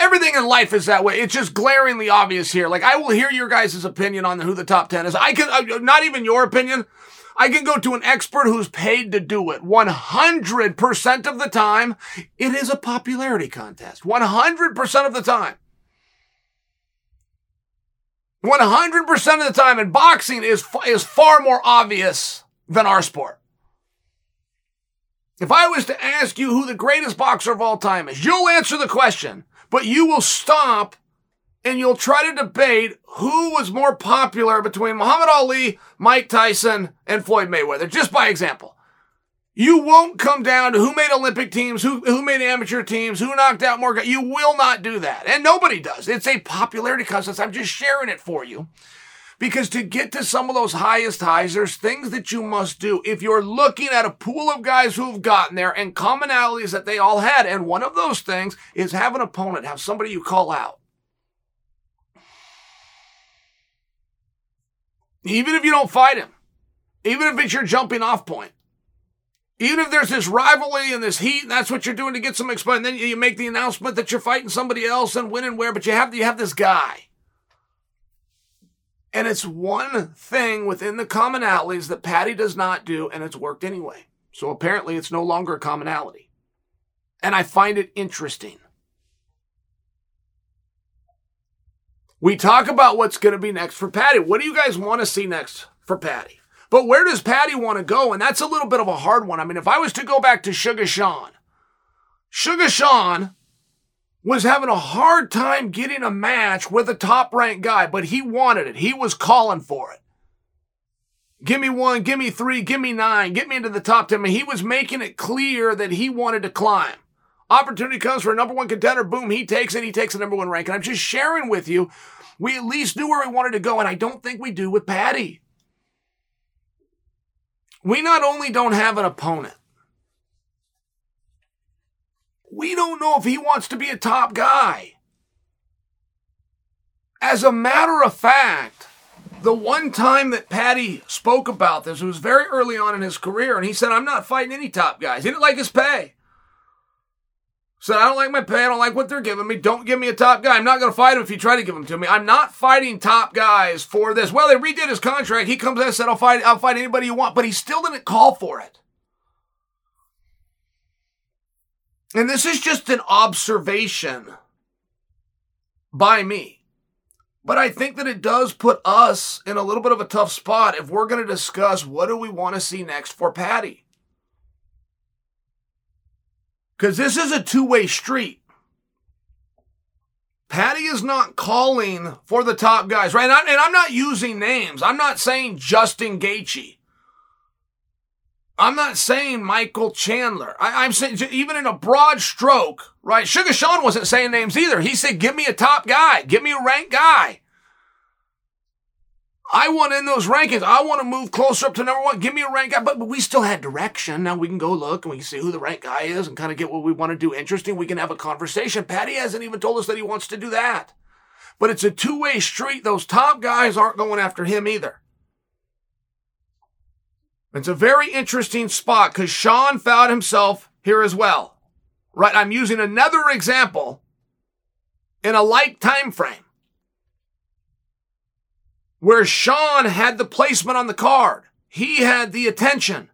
Everything in life is that way. It's just glaringly obvious here. Like I will hear your guys' opinion on who the top 10 is. I can, uh, not even your opinion. I can go to an expert who's paid to do it. 100% of the time, it is a popularity contest. 100% of the time. 100% of the time in boxing is, is far more obvious than our sport. If I was to ask you who the greatest boxer of all time is, you'll answer the question, but you will stop and you'll try to debate who was more popular between Muhammad Ali, Mike Tyson, and Floyd Mayweather, just by example. You won't come down to who made Olympic teams, who, who made amateur teams, who knocked out more guys. You will not do that. And nobody does. It's a popularity contest. I'm just sharing it for you Because to get to some of those highest highs, there's things that you must do. If you're looking at a pool of guys who've gotten there and commonalities that they all had, and one of those things is have an opponent, have somebody you call out. Even if you don't fight him, even if it's your jumping off point, even if there's this rivalry and this heat, and that's what you're doing to get some exposure, and then you make the announcement that you're fighting somebody else and when and where, but you have you have this guy. And it's one thing within the commonalities that Paddy does not do, and it's worked anyway. So apparently it's no longer a commonality. And I find it interesting. We talk about what's going to be next for Paddy. What do you guys want to see next for Paddy? But where does Paddy want to go? And that's a little bit of a hard one. I mean, if I was to go back to Sugar Sean, Sugar Sean was having a hard time getting a match with a top ranked guy, but he wanted it. He was calling for it. Give me one, give me three, give me nine, get me into the top 10. I mean, he was making it clear that he wanted to climb. Opportunity comes for a number one contender. Boom, he takes it. He takes the number one rank. And I'm just sharing with you. We at least knew where we wanted to go, and I don't think we do with Paddy. We not only don't have an opponent, we don't know if he wants to be a top guy. As a matter of fact, the one time that Paddy spoke about this, it was very early on in his career, and he said, I'm not fighting any top guys. He didn't like his pay. Said, I don't like my pay. I don't like what they're giving me. Don't give me a top guy. I'm not going to fight him if you try to give him to me. I'm not fighting top guys for this. Well, they redid his contract. He comes in and said, I'll fight, I'll fight anybody you want, but he still didn't call for it. And this is just an observation by me. But I think that it does put us in a little bit of a tough spot if we're going to discuss what do we want to see next for Paddy. Because this is a two way street. Paddy is not calling for the top guys, right? And I'm not using names. I'm not saying Justin Gaethje. I'm not saying Michael Chandler. I, am saying even in a broad stroke, right? Sugar Sean wasn't saying names either. He said, "Give me a top guy. Give me a ranked guy." I want in those rankings. I want to move closer up to number one. Give me a rank guy. But, but we still had direction. Now we can go look and we can see who the rank guy is and kind of get what we want to do interesting. We can have a conversation. Paddy hasn't even told us that he wants to do that. But it's a two way street. Those top guys aren't going after him either. It's a very interesting spot because Sean found himself here as well. Right? I'm using another example in a like time frame where Sean had the placement on the card. He had the attention.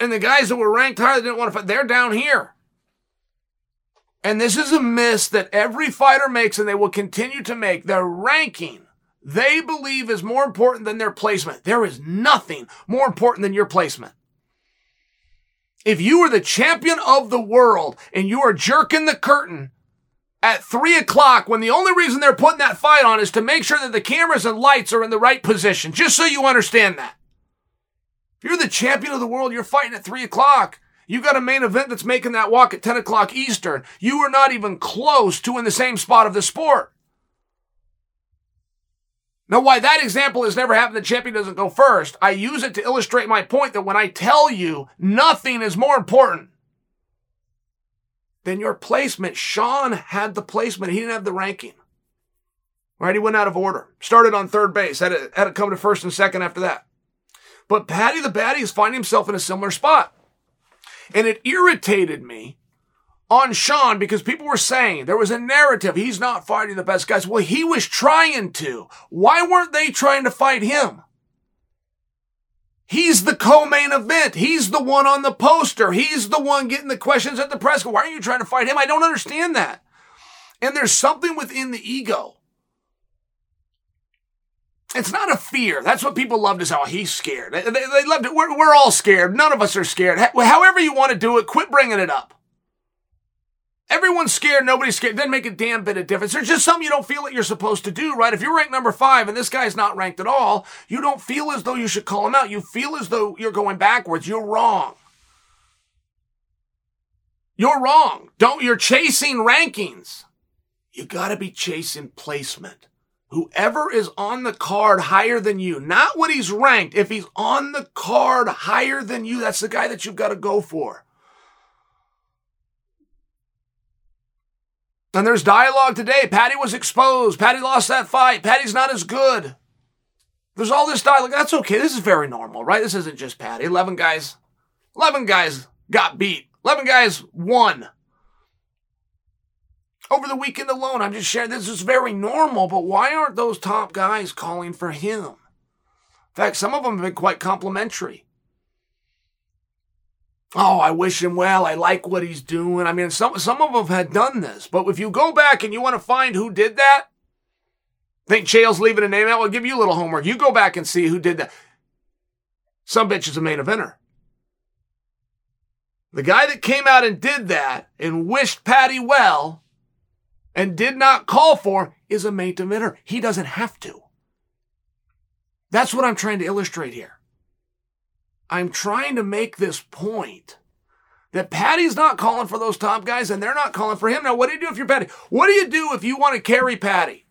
And the guys that were ranked higher didn't want to fight. They're down here. And this is a miss that every fighter makes and they will continue to make. Their ranking they believe is more important than their placement. There is nothing more important than your placement. If you are the champion of the world and you are jerking the curtain at three o'clock when the only reason they're putting that fight on is to make sure that the cameras and lights are in the right position, just so you understand that. If you're the champion of the world, you're fighting at three o'clock. You've got a main event that's making that walk at 10 o'clock Eastern. You are not even close to in the same spot of the sport. Now, why that example has never happened, the champion doesn't go first. I use it to illustrate my point that when I tell you nothing is more important than your placement, Sean had the placement. He didn't have the ranking. Right? He went out of order. Started on third base. Had to, had come to first and second after that. But Paddy the Baddy is finding himself in a similar spot. And it irritated me on Sean because people were saying there was a narrative. He's not fighting the best guys. Well, he was trying to. Why weren't they trying to fight him? He's the co-main event. He's the one on the poster. He's the one getting the questions at the press. Why are you trying to fight him? I don't understand that. And there's something within the ego. It's not a fear. That's what people love to say. Oh, he's scared. They, they, they love it. We're, we're all scared. None of us are scared. However you want to do it, quit bringing it up. Everyone's scared. Nobody's scared. Doesn't make a damn bit of difference. There's just something you don't feel that you're supposed to do, right? If you're ranked number five and this guy's not ranked at all, you don't feel as though you should call him out. You feel as though you're going backwards. You're wrong. You're wrong. Don't, you're chasing rankings. You gotta be chasing placement. Whoever is on the card higher than you, not what he's ranked, if he's on the card higher than you, that's the guy that you've got to go for. And there's dialogue today. Paddy was exposed. Paddy lost that fight. Paddy's not as good. There's all this dialogue. That's okay. This is very normal, right? This isn't just Paddy. 11 guys, 11 guys got beat. 11 guys won. Over the weekend alone, I'm just sharing this is very normal, but why aren't those top guys calling for him? In fact, some of them have been quite complimentary. Oh, I wish him well. I like what he's doing. I mean, some, some of them had done this, but if you go back and you want to find who did that, think Chael's leaving a name out? I'll give you a little homework. You go back and see who did that. Some bitch is a main eventer. The guy that came out and did that and wished Paddy well and did not call for is a main eventer. He doesn't have to. That's what I'm trying to illustrate here. I'm trying to make this point that Paddy's not calling for those top guys and they're not calling for him. Now, what do you do if you're Paddy? What do you do if you want to carry Paddy?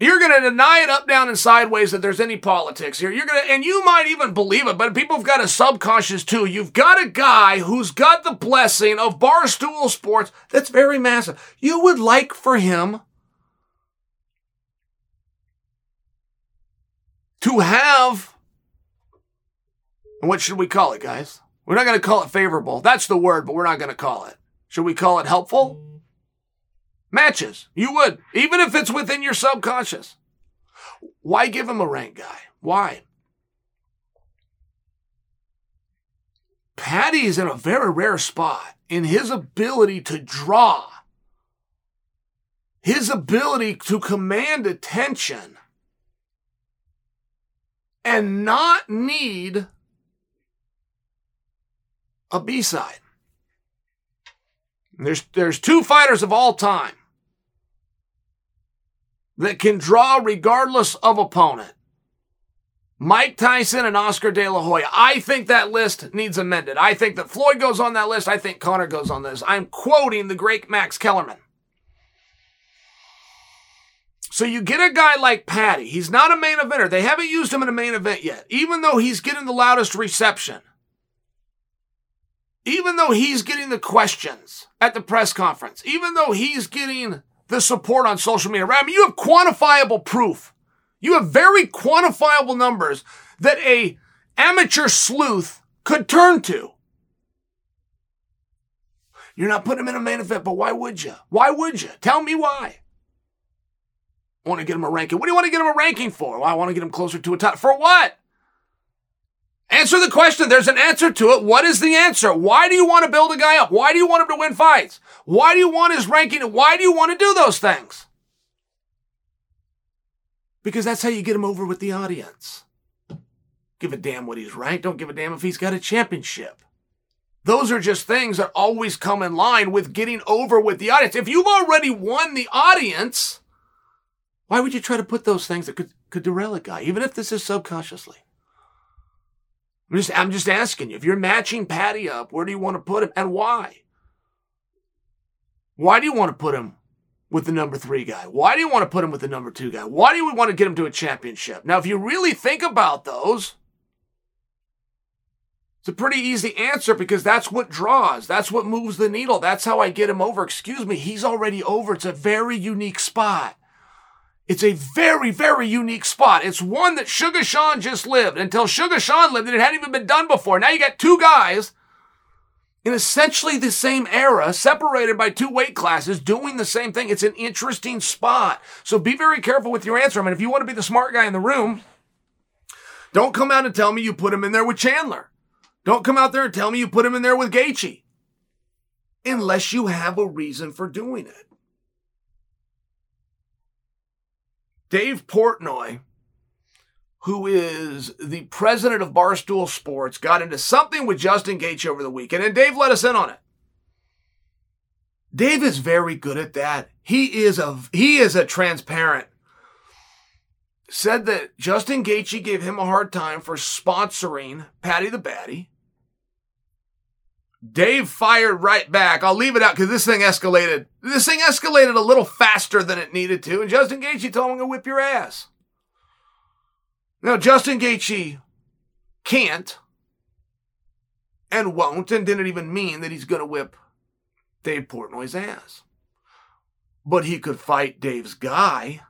You're going to deny it up, down, and sideways that there's any politics here. You're going to, and you might even believe it, but people have got a subconscious too. You've got a guy who's got the blessing of Barstool Sports that's very massive. You would like for him to have, and what should we call it, guys? We're not going to call it favorable. That's the word, but we're not going to call it. Should we call it helpful? Matches. You would, even if it's within your subconscious. Why give him a rank guy? Why? Paddy is in a very rare spot in his ability to draw, his ability to command attention and not need a B side. There's, there's two fighters of all time that can draw regardless of opponent. Mike Tyson and Oscar De La Hoya. I think that list needs amended. I think that Floyd goes on that list. I think Conor goes on this. I'm quoting the great Max Kellerman. So you get a guy like Paddy. He's not a main eventer. They haven't used him in a main event yet, even though he's getting the loudest reception. Even though he's getting the questions at the press conference, even though he's getting the support on social media, right? I mean, you have quantifiable proof. You have very quantifiable numbers that a amateur sleuth could turn to. You're not putting him in a main event, but why would you? Why would you? Tell me why. I want to get him a ranking. What do you want to get him a ranking for? Well, I want to get him closer to a top. For what? Answer the question. There's an answer to it. What is the answer? Why do you want to build a guy up? Why do you want him to win fights? Why do you want his ranking? Why do you want to do those things? Because that's how you get him over with the audience. Give a damn what he's ranked. Don't give a damn if he's got a championship. Those are just things that always come in line with getting over with the audience. If you've already won the audience, why would you try to put those things that could, could derail a guy, even if this is subconsciously? I'm just, I'm just asking you, if you're matching Paddy up, where do you want to put him and why? Why do you want to put him with the number three guy? Why do you want to put him with the number two guy? Why do we want to get him to a championship? Now, if you really think about those, it's a pretty easy answer because that's what draws. That's what moves the needle. That's how I get him over. Excuse me, he's already over. It's a very unique spot. It's a very, very unique spot. It's one that Sugar Sean just lived. Until Sugar Sean lived, it hadn't even been done before. Now you got two guys in essentially the same era, separated by two weight classes, doing the same thing. It's an interesting spot. So be very careful with your answer. I mean, if you want to be the smart guy in the room, don't come out and tell me you put him in there with Chandler. Don't come out there and tell me you put him in there with Gaethje. Unless you have a reason for doing it. Dave Portnoy, who is the president of Barstool Sports, got into something with Justin Gaethje over the weekend, and Dave let us in on it. Dave is very good at that. He is a he is a transparent. Said that Justin Gaethje gave him a hard time for sponsoring Paddy the Baddy. Dave fired right back. I'll leave it out because this thing escalated. This thing escalated a little faster than it needed to. And Justin Gaethje told him, I'm to whip your ass. Now, Justin Gaethje can't and won't and didn't even mean that he's to whip Dave Portnoy's ass. But he could fight Dave's guy.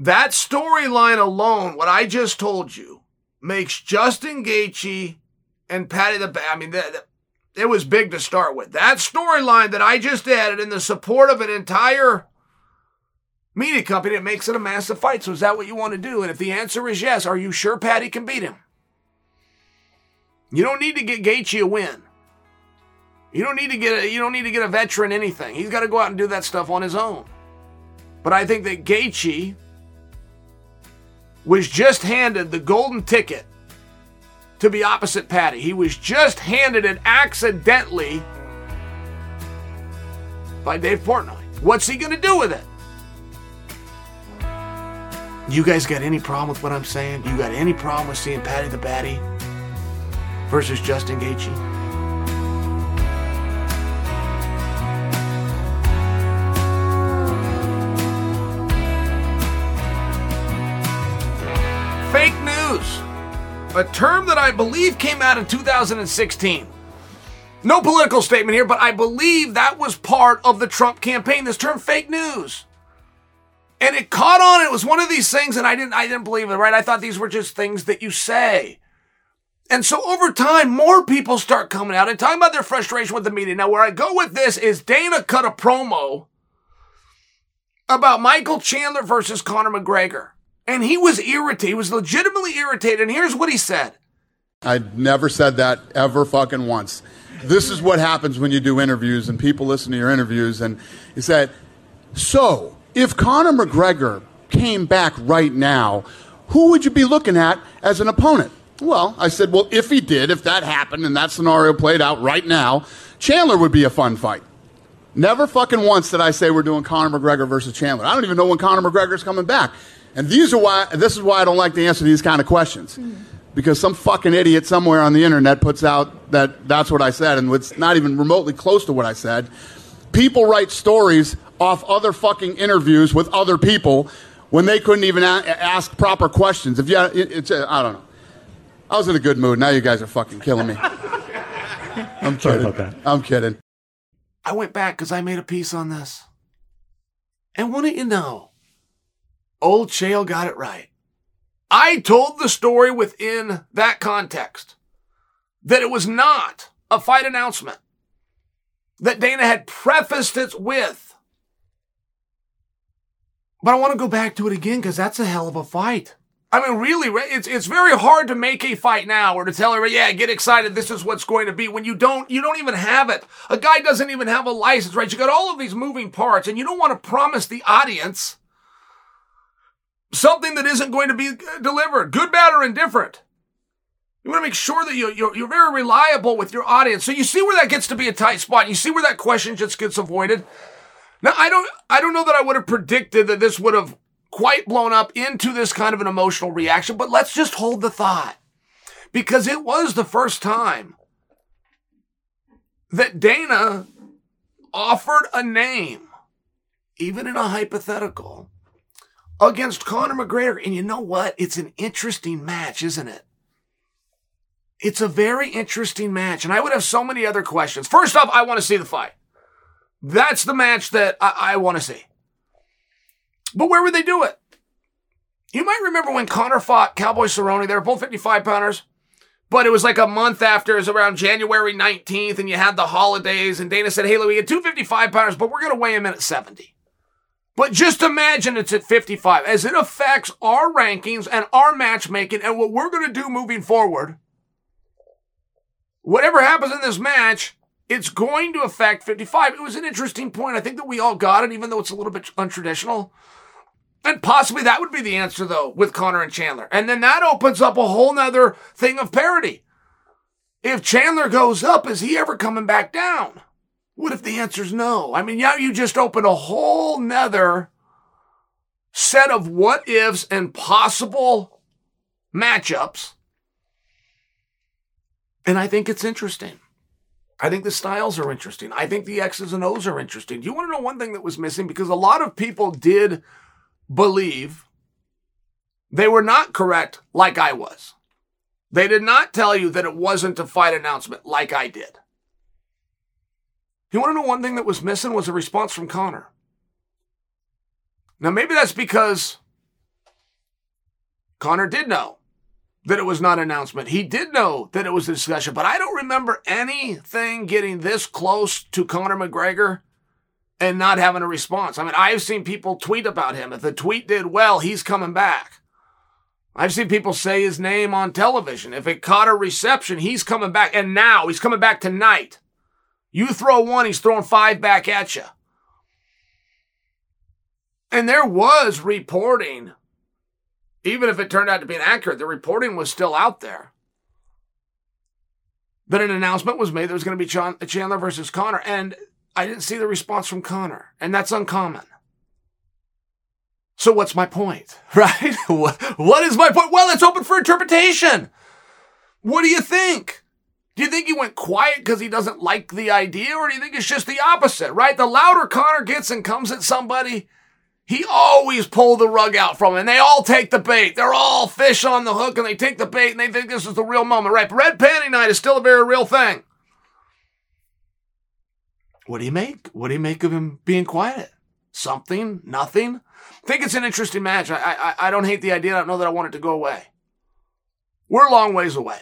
That storyline alone, what I just told you, makes Justin Gaethje and Paddy the I mean, that, that, it was big to start with. That storyline that I just added in the support of an entire media company, it makes it a massive fight. So is that what you want to do? And if the answer is yes, are you sure Paddy can beat him? You don't need to get Gaethje a win. You don't need to get a, you don't need to get a veteran anything. He's got to go out and do that stuff on his own. But I think that Gaethje was just handed the golden ticket to be opposite Paddy. He was just handed it accidentally by Dave Portnoy. What's he going to do with it? You guys got any problem with what I'm saying? You got any problem with seeing Paddy the Baddy versus Justin Gaethje? A term that I believe came out in 2016. No political statement here, but I believe that was part of the Trump campaign. This term fake news. And it caught on. It was one of these things, and I didn't I didn't believe it, right? I thought these were just things that you say. And so over time, more people start coming out and talking about their frustration with the media. Now, where I go with this is Dana cut a promo about Michael Chandler versus Conor McGregor. And he was irritated. He was legitimately irritated. And here's what he said.
I never said that ever fucking once. This is what happens when you do interviews and people listen to your interviews and he said, so if Conor McGregor came back right now, who would you be looking at as an opponent? Well, I said, well, if he did, if that happened and that scenario played out right now, Chandler would be a fun fight. Never fucking once did I say we're doing Conor McGregor versus Chandler. I don't even know when Conor McGregor's coming back. And these are why, this is why I don't like to answer these kind of questions. Because some fucking idiot somewhere on the internet puts out that that's what I said, and it's not even remotely close to what I said. People write stories off other fucking interviews with other people when they couldn't even a- ask proper questions. If you, it's, uh, I don't know. I was in a good mood. Now you guys are fucking killing me. I'm
Sorry
kidding.
about that.
I'm kidding.
I went back because I made a piece on this. And wouldn't you know, old Chael got it right. I told the story within that context that it was not a fight announcement, that Dana had prefaced it with. But I want to go back to it again because that's a hell of a fight. I mean, really, it's it's very hard to make a fight now or to tell everybody, yeah, get excited. This is what's going to be when you don't you don't even have it. A guy doesn't even have a license, right? You got all of these moving parts, and you don't want to promise the audience something that isn't going to be uh, delivered, good, bad, or indifferent. You want to make sure that you, you're, you're very reliable with your audience. So you see where that gets to be a tight spot. You see where that question just gets avoided. Now, I don't, I don't know that I would have predicted that this would have quite blown up into this kind of an emotional reaction, but let's just hold the thought because it was the first time that Dana offered a name, even in a hypothetical, against Conor McGregor. And you know what? It's an interesting match, isn't it? It's a very interesting match. And I would have so many other questions. First off, I want to see the fight. That's the match that I, I want to see. But where would they do it? You might remember when Conor fought Cowboy Cerrone. They were both 55 pounders. But it was like a month after, it was around January 19th, and you had the holidays, and Dana said, Hey, Louis, we had two 55 pounders, but we're going to weigh him in at 70. But just imagine it's at 55 as it affects our rankings and our matchmaking and what we're going to do moving forward. Whatever happens in this match, it's going to affect 55. It was an interesting point. I think that we all got it, even though it's a little bit untraditional. And possibly that would be the answer, though, with Conor and Chandler. And then that opens up a whole nother thing of parity. If Chandler goes up, is he ever coming back down? What if the answer's no? I mean, now you just open a whole nother set of what ifs and possible matchups And I think it's interesting. I think the styles are interesting. I think the X's and O's are interesting. Do you want to know one thing that was missing? Because a lot of people did believe they were not correct like I was. They did not tell you that it wasn't a fight announcement like I did. You want to know one thing that was missing was a response from Conor. Now, maybe that's because Conor did know that it was not an announcement. He did know that it was a discussion, but I don't remember anything getting this close to Conor McGregor and not having a response. I mean, I've seen people tweet about him. If the tweet did well, he's coming back. I've seen people say his name on television. If it caught a reception, he's coming back. And now he's coming back tonight. You throw one, he's throwing five back at you. And there was reporting, even if it turned out to be inaccurate, the reporting was still out there. That an announcement was made that was going to be Chandler versus Conor. And I didn't see the response from Conor, And that's uncommon. So what's my point, right? what is my point? Well, it's open for interpretation. What do you think? Do you think he went quiet because he doesn't like the idea, or do you think it's just the opposite, right? The louder Conor gets and comes at somebody, he always pull the rug out from him. And they all take the bait. They're all fish on the hook and they take the bait and they think this is the real moment, right? But red panty night is still a very real thing. What do you make? What do you make of him being quiet? Something? Nothing? I think it's an interesting match. I, I, I don't hate the idea. I don't know that I want it to go away. We're a long ways away.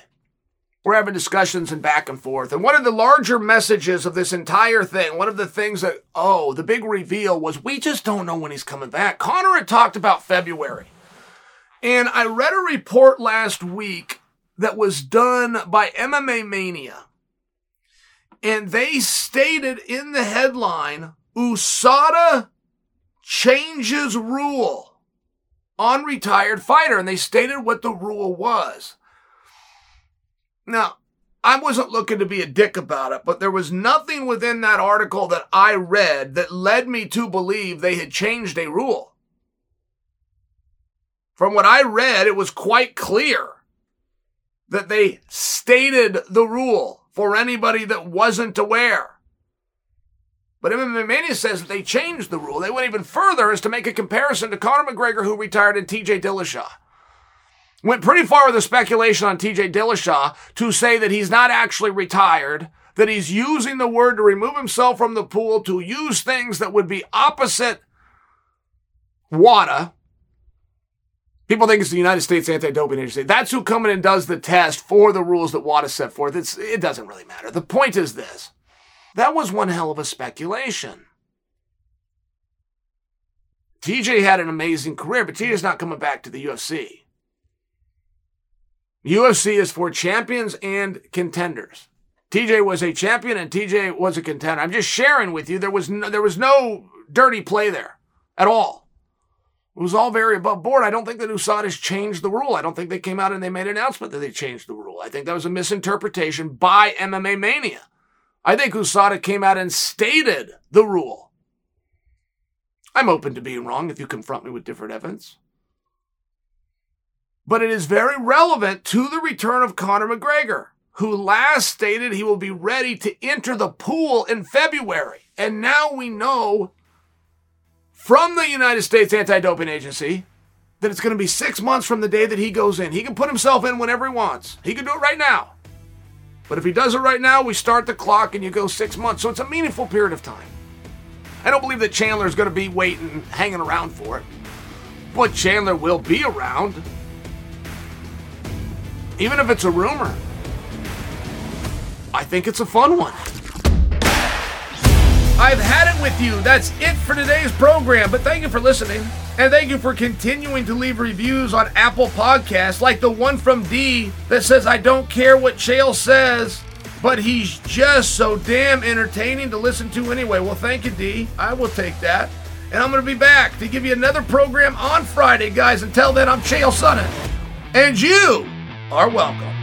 We're having discussions and back and forth. And one of the larger messages of this entire thing, one of the things that, oh, the big reveal was we just don't know when he's coming back. Conor had talked about February. And I read a report last week that was done by MMA Mania. And they stated in the headline USADA changes rule on retired fighter. And they stated what the rule was. Now, I wasn't looking to be a dick about it, but there was nothing within that article that I read that led me to believe they had changed a rule. From what I read, it was quite clear that they stated the rule for anybody that wasn't aware. But MMA Mania says that they changed the rule. They went even further as to make a comparison to Conor McGregor, who retired, and TJ Dillashaw went pretty far with the speculation on TJ Dillashaw to say that he's not actually retired, that he's using the word to remove himself from the pool to use things that would be opposite WADA. People think it's the United States Anti-Doping Agency. That's who comes in and does the test for the rules that WADA set forth. It's, it doesn't really matter. The point is this. That was one hell of a speculation. TJ had an amazing career, but TJ's not coming back to the UFC. UFC is for champions and contenders. TJ was a champion and TJ was a contender. I'm just sharing with you. There was no, there was no dirty play there at all. It was all very above board. I don't think that USADA has changed the rule. I don't think they came out and they made an announcement that they changed the rule. I think that was a misinterpretation by MMA Mania. I think USADA came out and stated the rule. I'm open to being wrong if you confront me with different evidence but it is very relevant to the return of Conor McGregor, who last stated he will be ready to enter the pool in February. And now we know from the United States Anti Doping Agency that it's going to be six months from the day that he goes in. He can put himself in whenever he wants, he can do it right now. But if he does it right now, we start the clock and you go six months. So it's a meaningful period of time. I don't believe that Chandler is going to be waiting, hanging around for it. But Chandler will be around even if it's a rumor. I think it's a fun one. I've had it with you. That's it for today's program. But thank you for listening. And thank you for continuing to leave reviews on Apple Podcasts, like the one from D that says, I don't care what Chael says, but he's just so damn entertaining to listen to anyway. Well, thank you, D. I will take that. And I'm going to be back to give you another program on Friday, guys. Until then, I'm Chael Sonnen. And you are welcome.